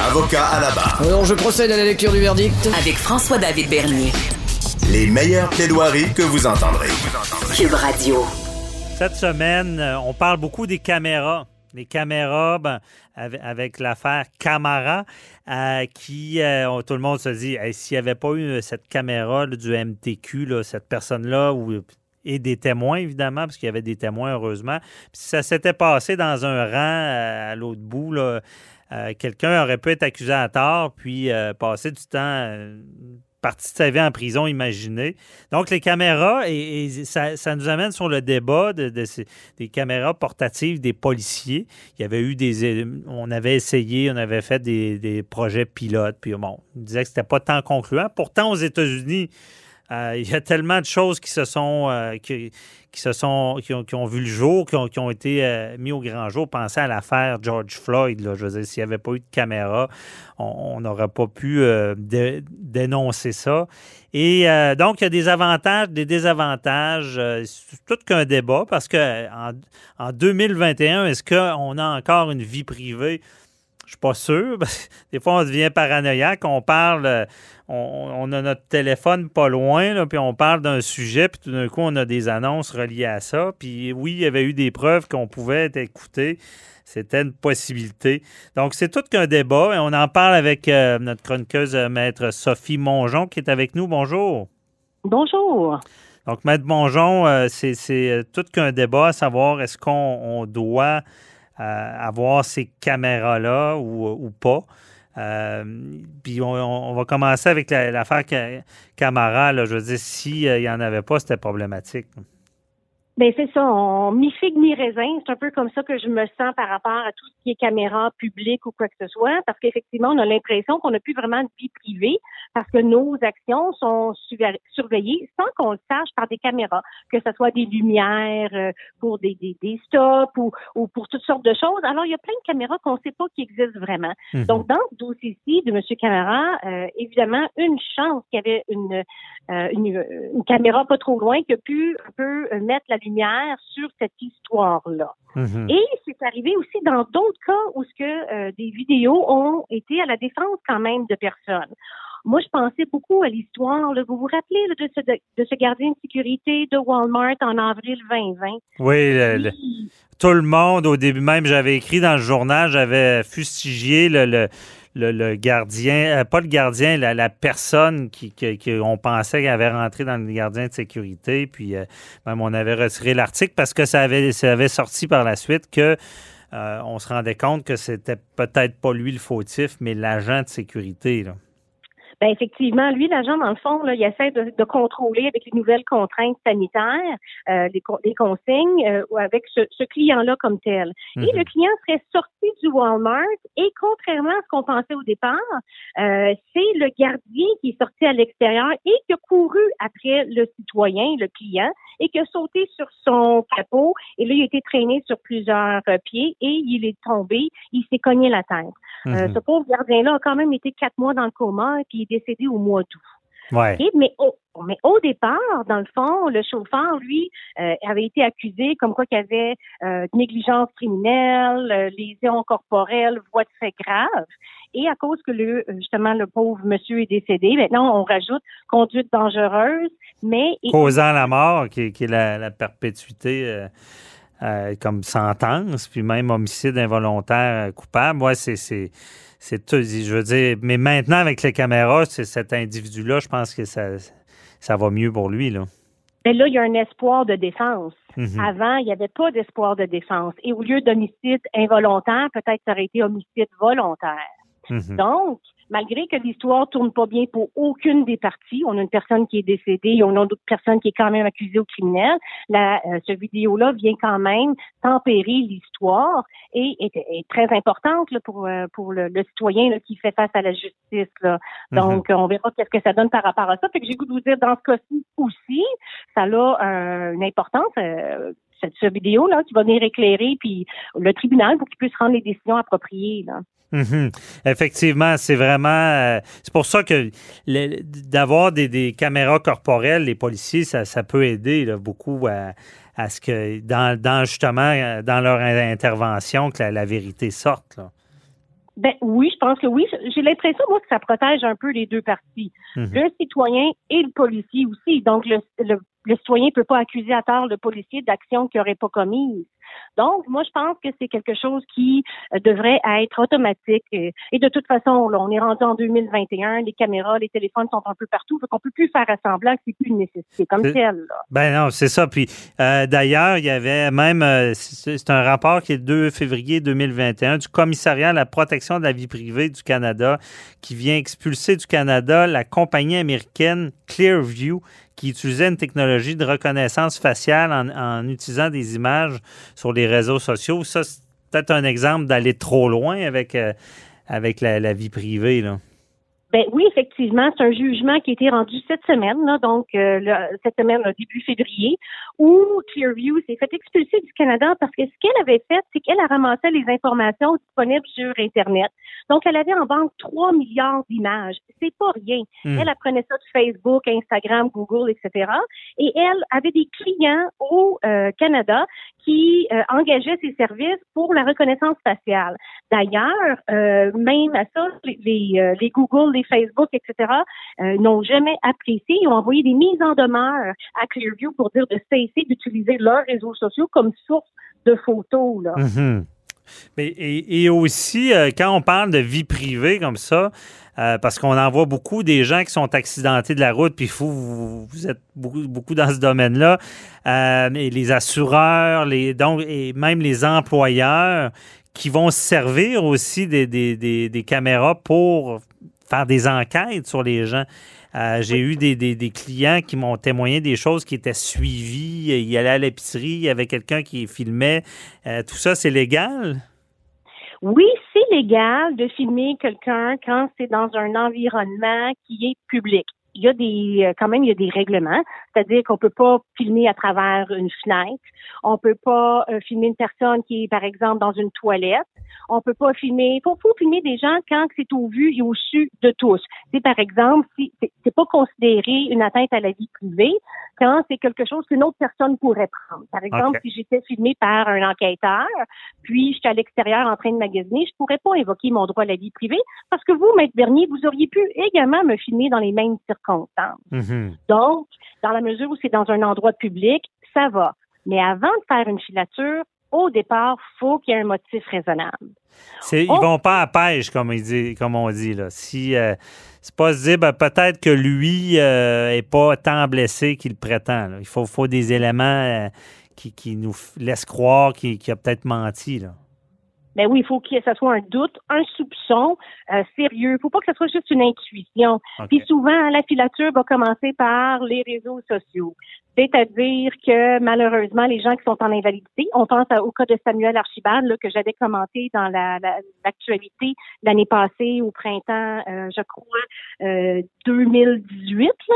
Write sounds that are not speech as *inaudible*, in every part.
Avocat à la barre. Alors je procède à la lecture du verdict. Avec François-David Bernier. Les meilleures plaidoiries que vous entendrez. Cube Radio. Cette semaine, euh, on parle beaucoup des caméras. Les caméras, ben, avec, avec l'affaire Camara, euh, qui, euh, tout le monde se dit, hey, s'il n'y avait pas eu cette caméra là, du MTQ, là, cette personne-là, ou et des témoins, évidemment, parce qu'il y avait des témoins, heureusement. Puis ça s'était passé dans un rang à l'autre bout, là, euh, quelqu'un aurait pu être accusé à tort, puis euh, passer du temps, euh, partie de sa vie en prison, imaginez. Donc, les caméras, et, ça, ça nous amène sur le débat des caméras portatives des policiers. Il y avait eu des. On avait essayé, on avait fait des, des projets pilotes, puis bon, on disait que c'était pas tant concluant. Pourtant, aux États-Unis, euh, il y a tellement de choses qui se sont, euh, qui, qui se sont, qui ont, qui ont vu le jour, qui ont, qui ont été euh, mis au grand jour. Pensez à l'affaire George Floyd. Là, je veux dire, s'il n'y avait pas eu de caméra, on n'aurait pas pu euh, dé- dénoncer ça. Et donc, il y a des avantages, des désavantages. c'est tout qu'un débat parce que en 2021, est-ce qu'on a encore une vie privée? Je suis pas sûr. *laughs* Des fois, on devient paranoïaque. On parle, on, on a notre téléphone pas loin, là, puis on parle d'un sujet, puis tout d'un coup, on a des annonces reliées à ça. Puis oui, il y avait eu des preuves qu'on pouvait être écouté. C'était une possibilité. Donc, c'est tout qu'un débat. Et on en parle avec euh, notre chroniqueuse, euh, maître Sophie Mongeon, qui est avec nous. Bonjour. Bonjour. Donc, Maître Bonjon, euh, c'est tout qu'un débat à savoir est-ce qu'on on doit euh, avoir ces caméras-là ou, pas. Euh, puis on, va commencer avec la- l'affaire Ca- Camara. là. Je veux dire, s'il n'y en avait pas, c'était problématique. Ben c'est ça, on mi figue mi raisin, c'est un peu comme ça que je me sens par rapport à tout ce qui est caméra publique ou quoi que ce soit, parce qu'effectivement, on a l'impression qu'on n'a plus vraiment de vie privée, parce que nos actions sont surveillées sans qu'on le sache par des caméras, que ce soit des lumières euh, pour des, des, des stops ou, ou pour toutes sortes de choses. Alors, il y a plein de caméras qu'on ne sait pas qui existent vraiment. Mhm. Donc, dans ce dossier-ci de M. Camara, euh, évidemment, une chance qu'il y avait une, euh, une, une caméra pas trop loin qui a pu un peu mettre la lumière sur cette histoire-là. Mhm. Et c'est arrivé aussi dans d'autres cas où ce que euh, des vidéos ont été à la défense quand même de personnes. Moi, je pensais beaucoup à l'histoire. Vous vous rappelez là, de, ce, de ce gardien de sécurité de Walmart en avril 2020? Oui, le- le- Oui. tout le monde, au début même, j'avais écrit dans le journal, j'avais fustigé le, le, le- le gardien, euh, pas le gardien, la, la personne qui, on pensait qu'elle avait rentré dans le gardien de sécurité. Puis euh, même on avait retiré l'article parce que ça avait, ça avait sorti par la suite que euh, on se rendait compte que c'était peut-être pas lui le fautif, mais l'agent de sécurité. Là. Ben effectivement, lui, l'agent, dans le fond, là, il essaie de, de contrôler avec les nouvelles contraintes sanitaires, euh, les, les consignes, euh, ou avec ce, ce client-là comme tel. Et Mhm. le client serait sorti du Walmart et contrairement à ce qu'on pensait au départ, euh, c'est le gardien qui est sorti à l'extérieur et qui a couru après le citoyen, le client, et qui a sauté sur son capot. Et là, il a été traîné sur plusieurs euh, pieds et il est tombé. Il s'est cogné la tête. Euh, Mhm. ce pauvre gardien-là a quand même été quatre mois dans le coma et puis est décédé au mois d'août. Ouais. Mais, au, mais au départ, dans le fond, le chauffeur, lui, euh, avait été accusé comme quoi qu'il y avait euh, négligence criminelle, euh, lésions corporelles, voies de fait grave. Et à cause que le justement le pauvre monsieur est décédé, maintenant on rajoute conduite dangereuse, mais Causant la mort, qui, qui est la, la perpétuité euh, comme sentence, puis même homicide involontaire euh, coupable. Ouais, c'est, c'est, c'est tout. Je veux dire, mais maintenant, avec les caméras, c'est cet individu-là, je pense que ça, ça va mieux pour lui. Là. mais là, il y a un espoir de défense. Mhm. Avant, il n'y avait pas d'espoir de défense. Et au lieu d'homicide involontaire, peut-être ça aurait été homicide volontaire. Mhm. Donc, malgré que l'histoire tourne pas bien pour aucune des parties, on a une personne qui est décédée, on a une autre personne qui est quand même accusée au criminel, la, euh, ce vidéo-là vient quand même tempérer l'histoire et est, très importante là, pour, euh, pour le, citoyen là, qui fait face à la justice. Là. Mm-hmm. Donc, on verra qu'est-ce que ça donne par rapport à ça. Fait que j'ai goût de vous dire, dans ce cas-ci aussi, ça a une importance cette, vidéo là qui va venir éclairer puis le tribunal pour qu'il puisse rendre les décisions appropriées là. Mhm. Effectivement, c'est vraiment. Euh, c'est pour ça que d'avoir des, caméras corporelles, les policiers, ça, peut aider beaucoup à, ce que, dans, justement, dans leur intervention, que la, vérité sorte. Ben oui, je pense que oui. J'ai l'impression, moi, que ça protège un peu les deux parties. Mhm. Le citoyen et le policier aussi. Donc, le, le citoyen ne peut pas accuser à tort le policier d'actions qu'il n'aurait pas commises. Donc, moi, je pense que c'est quelque chose qui euh, devrait être automatique. Et, de toute façon, là, on est rendu en 2021, les caméras, les téléphones sont un peu partout, donc on peut plus faire assemblant que c'est plus une nécessité comme telle. Ben non, c'est ça. Puis euh, d'ailleurs, il y avait même, euh, c'est un rapport qui est 2 février 2021 du commissariat à la protection de la vie privée du Canada qui vient expulser du Canada la compagnie américaine Clearview qui utilisait une technologie de reconnaissance faciale en, utilisant des images sur les réseaux sociaux. Ça, c'est peut-être un exemple d'aller trop loin avec, euh, avec la, vie privée. Là. Ben oui, effectivement, c'est un jugement qui a été rendu cette semaine, là, donc euh, cette semaine, début février, où Clearview s'est fait expulser du Canada parce que ce qu'elle avait fait, c'est qu'elle a ramassé les informations disponibles sur Internet. Donc, elle avait en banque 3 milliards d'images. C'est pas rien. Hmm. Elle apprenait ça de Facebook, Instagram, Google, etc. Et elle avait des clients au euh, Canada qui euh, engageaient ses services pour la reconnaissance faciale. D'ailleurs, même à ça, les, les Google, les Facebook, etc., euh, n'ont jamais apprécié. Ils ont envoyé des mises en demeure à Clearview pour dire de cesser d'utiliser leurs réseaux sociaux comme source de photos. Là. Mm-hmm. Mais, et, aussi, euh, quand on parle de vie privée comme ça, euh, parce qu'on en voit beaucoup des gens qui sont accidentés de la route, puis vous, êtes beaucoup, beaucoup dans ce domaine-là, et les assureurs, les, donc, et même les employeurs qui vont servir aussi des, des, des caméras pour des enquêtes sur les gens. Euh, j'ai eu des, des, clients qui m'ont témoigné des choses qui étaient suivies. Il allait à l'épicerie, il y avait quelqu'un qui filmait. Euh, tout ça, c'est légal? Oui, c'est légal de filmer quelqu'un quand c'est dans un environnement qui est public il y a des euh, quand même il y a des règlements, c'est-à-dire qu'on peut pas filmer à travers une fenêtre, on peut pas filmer une personne qui est par exemple dans une toilette, on peut pas filmer, faut, faut filmer des gens quand c'est au vu et au su de tous. C'est par exemple si c'est pas considéré une atteinte à la vie privée quand c'est quelque chose qu'une autre personne pourrait prendre. Par exemple, si j'étais filmé par un enquêteur, puis j'étais à l'extérieur en train de magasiner, je pourrais pas évoquer mon droit à la vie privée parce que vous, maître Bernier, vous auriez pu également me filmer dans les mêmes circonstances Mhm. Donc, dans la mesure où c'est dans un endroit public, ça va. Mais avant de faire une filature, au départ, faut qu'il y ait un motif raisonnable. Ils Ils vont pas à pêche, comme, comme on dit. Là. Si, euh, c'est pas se dire ben, peut-être que lui euh, est pas tant blessé qu'il prétend. Il faut, faut des éléments euh, qui, qui, nous laissent croire qu'il, qu'il a peut-être menti. Là ben oui, il faut que ça soit un doute, un soupçon euh, sérieux. Il faut pas que ce soit juste une intuition. Puis souvent, la filature va commencer par les réseaux sociaux. C'est-à-dire que malheureusement, les gens qui sont en invalidité, on pense au cas de Samuel Archibald là, que j'avais commenté dans l'actualité la, l'année passée au printemps, euh, je crois, euh, 2018, là,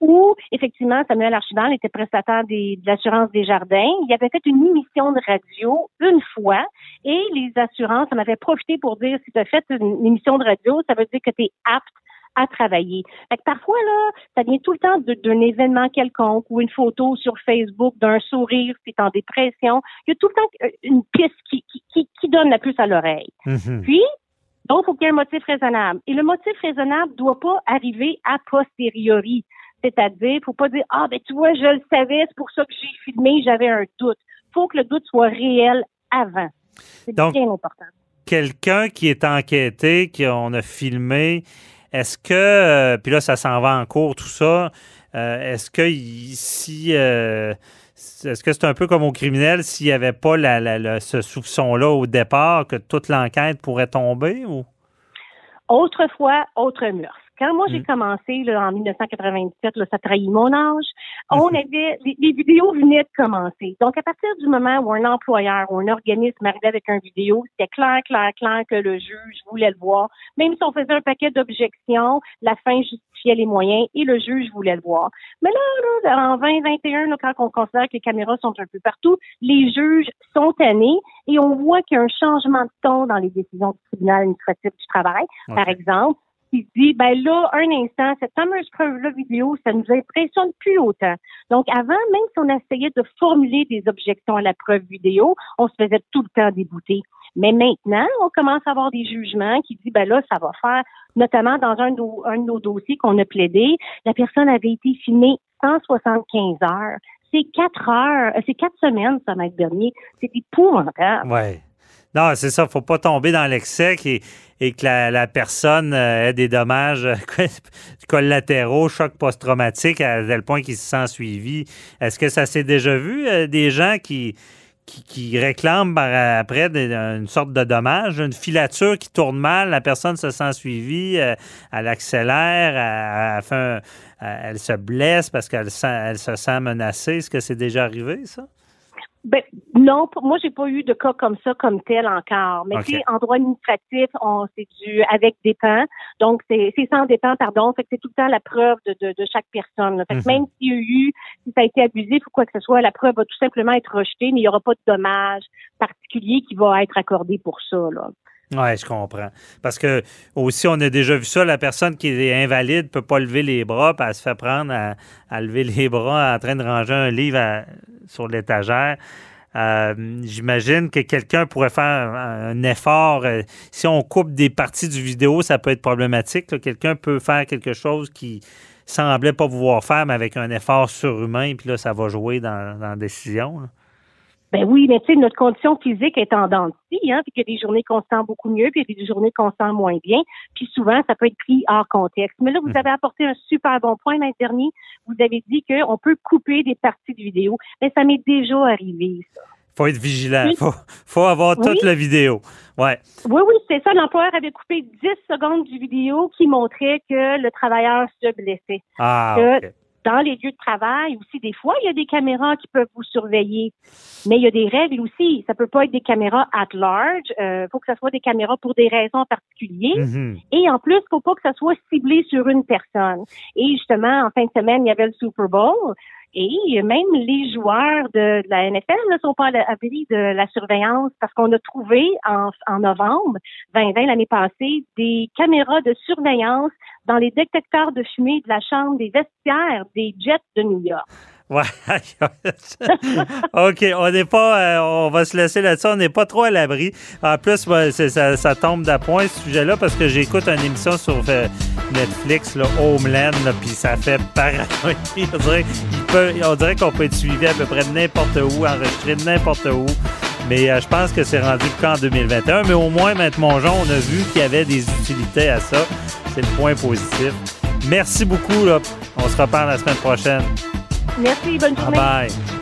où effectivement Samuel Archibald était prestataire des, de l'assurance des jardins. Il avait fait une émission de radio une fois et les assurances en avaient profité pour dire si tu as fait une émission de radio, ça veut dire que tu es apte à travailler. Fait parfois, là, ça vient tout le temps d'un événement quelconque ou une photo sur Facebook d'un sourire, c'est en dépression. Il y a tout le temps euh, une piste qui, qui, qui, donne la puce à l'oreille. Mm-hmm. Puis, donc, il faut qu'il y ait un motif raisonnable. Et le motif raisonnable ne doit pas arriver a posteriori. C'est-à-dire, il faut pas dire, ah, ben, tu vois, je le savais, c'est pour ça que j'ai filmé, j'avais un doute. Il faut que le doute soit réel avant. C'est bien important. Quelqu'un qui est enquêté, qu'on a filmé, est-ce que, euh, puis là, ça s'en va en cours, tout ça, euh, est-ce que si. Euh, est-ce que c'est un peu comme au criminel s'il n'y avait pas ce soupçon-là au départ que toute l'enquête pourrait tomber ou? Autrefois, autre mœurs. Quand moi, j'ai Mm. commencé là, en 1997, là, ça trahit mon âge, on avait, les, les vidéos venaient de commencer. Donc, à partir du moment où un employeur ou un organisme arrivait avec un vidéo, c'était clair, clair, clair que le juge voulait le voir. Même si on faisait un paquet d'objections, la fin justifiait les moyens et le juge voulait le voir. Mais là, là en 2021, là, quand on considère que les caméras sont un peu partout, les juges sont tannés et on voit qu'il y a un changement de ton dans les décisions du tribunal administratif du travail. Par exemple, qui dit, ben là, un instant, cette fameuse preuve-là vidéo, ça nous impressionne plus autant. Donc, avant, même si on essayait de formuler des objections à la preuve vidéo, on se faisait tout le temps débouter. Mais maintenant, on commence à avoir des jugements qui disent, ben là, ça va faire, notamment dans un de un de nos dossiers qu'on a plaidé, la personne avait été filmée 175 heures. C'est quatre heures, euh, c'est quatre semaines, ça, Maître Bernier. C'est épouvantable. Ouais. Non, c'est ça. faut pas tomber dans l'excès et, que la, personne euh, ait des dommages euh, *laughs* collatéraux, choc post-traumatique à tel point qu'il se sent suivi. Est-ce que ça s'est déjà vu, euh, des gens qui, réclament après une sorte de dommage, une filature qui tourne mal, la personne se sent suivie, elle accélère, elle, se blesse parce qu'elle se sent menacée? Est-ce que c'est déjà arrivé, ça? Ben, non, pour- moi, j'ai pas eu de cas comme ça, comme tel encore. Mais OK. tu sais, en droit administratif, on c'est du avec dépend. Donc, c'est c'est sans dépend, pardon. Fait que c'est tout le temps la preuve de, de, de chaque personne. là. Fait que Mhm. même s'il y a eu, si ça a été abusif ou quoi que ce soit, la preuve va tout simplement être rejetée, mais il n'y aura pas de dommage particulier qui va être accordé pour ça, là. Oui, je comprends. Parce que aussi, on a déjà vu ça, la personne qui est invalide ne peut pas lever les bras, puis elle se fait prendre à, lever les bras en train de ranger un livre sur l'étagère. Euh, J'imagine que quelqu'un pourrait faire un, effort. euh, si on coupe des parties du vidéo, ça peut être problématique. Quelqu'un peut faire quelque chose qui semblait pas pouvoir faire, mais avec un effort surhumain, puis là, ça va jouer dans, dans la décision. Ben oui, mais tu sais, notre condition physique est en dents de scie, hein, puis qu'il y a des journées qu'on se sent beaucoup mieux, puis il y a des journées qu'on se sent moins bien, puis souvent, ça peut être pris hors contexte. Mais là, vous Mhm. avez apporté un super bon point, Maître dernier. Vous avez dit qu'on peut couper des parties de vidéo. Mais ça m'est déjà arrivé, ça. faut être vigilant. Faut, faut avoir Oui. toute la vidéo. Ouais. Oui, oui, c'est ça. L'employeur avait coupé 10 secondes du vidéo qui montrait que le travailleur se blessait. Ah, Que-. Dans les lieux de travail aussi, des fois, il y a des caméras qui peuvent vous surveiller. Mais il y a des règles aussi. Ça peut pas être des caméras at large. Il faut que ce soit des caméras pour des raisons particulières. Mhm. Et en plus, il faut pas que ça soit ciblé sur une personne. Et justement, en fin de semaine, il y avait le Super Bowl. Et même les joueurs de, la NFL ne sont pas à l'abri de la surveillance parce qu'on a trouvé en, en novembre 2020, l'année passée, des caméras de surveillance dans les détecteurs de fumée de la chambre des vestiaires des Jets de New York. Ouais. *laughs* OK, on n'est pas, euh, on va se laisser là-dessus, on n'est pas trop à l'abri. En plus, ça, ça tombe d'appoint ce sujet-là parce que j'écoute une émission sur euh, Netflix, là, Homeland, puis ça fait paranoïa. On dirait qu'on peut être suivi à peu près n'importe où, enregistré n'importe où. Mais euh, je pense que c'est rendu qu'en 2021. Mais au moins, Maître Mongeon, on a vu qu'il y avait des utilités à ça. C'est le point positif. Merci beaucoup. Là. On se reparle la semaine prochaine. Merci, bonne Bye journée. bye.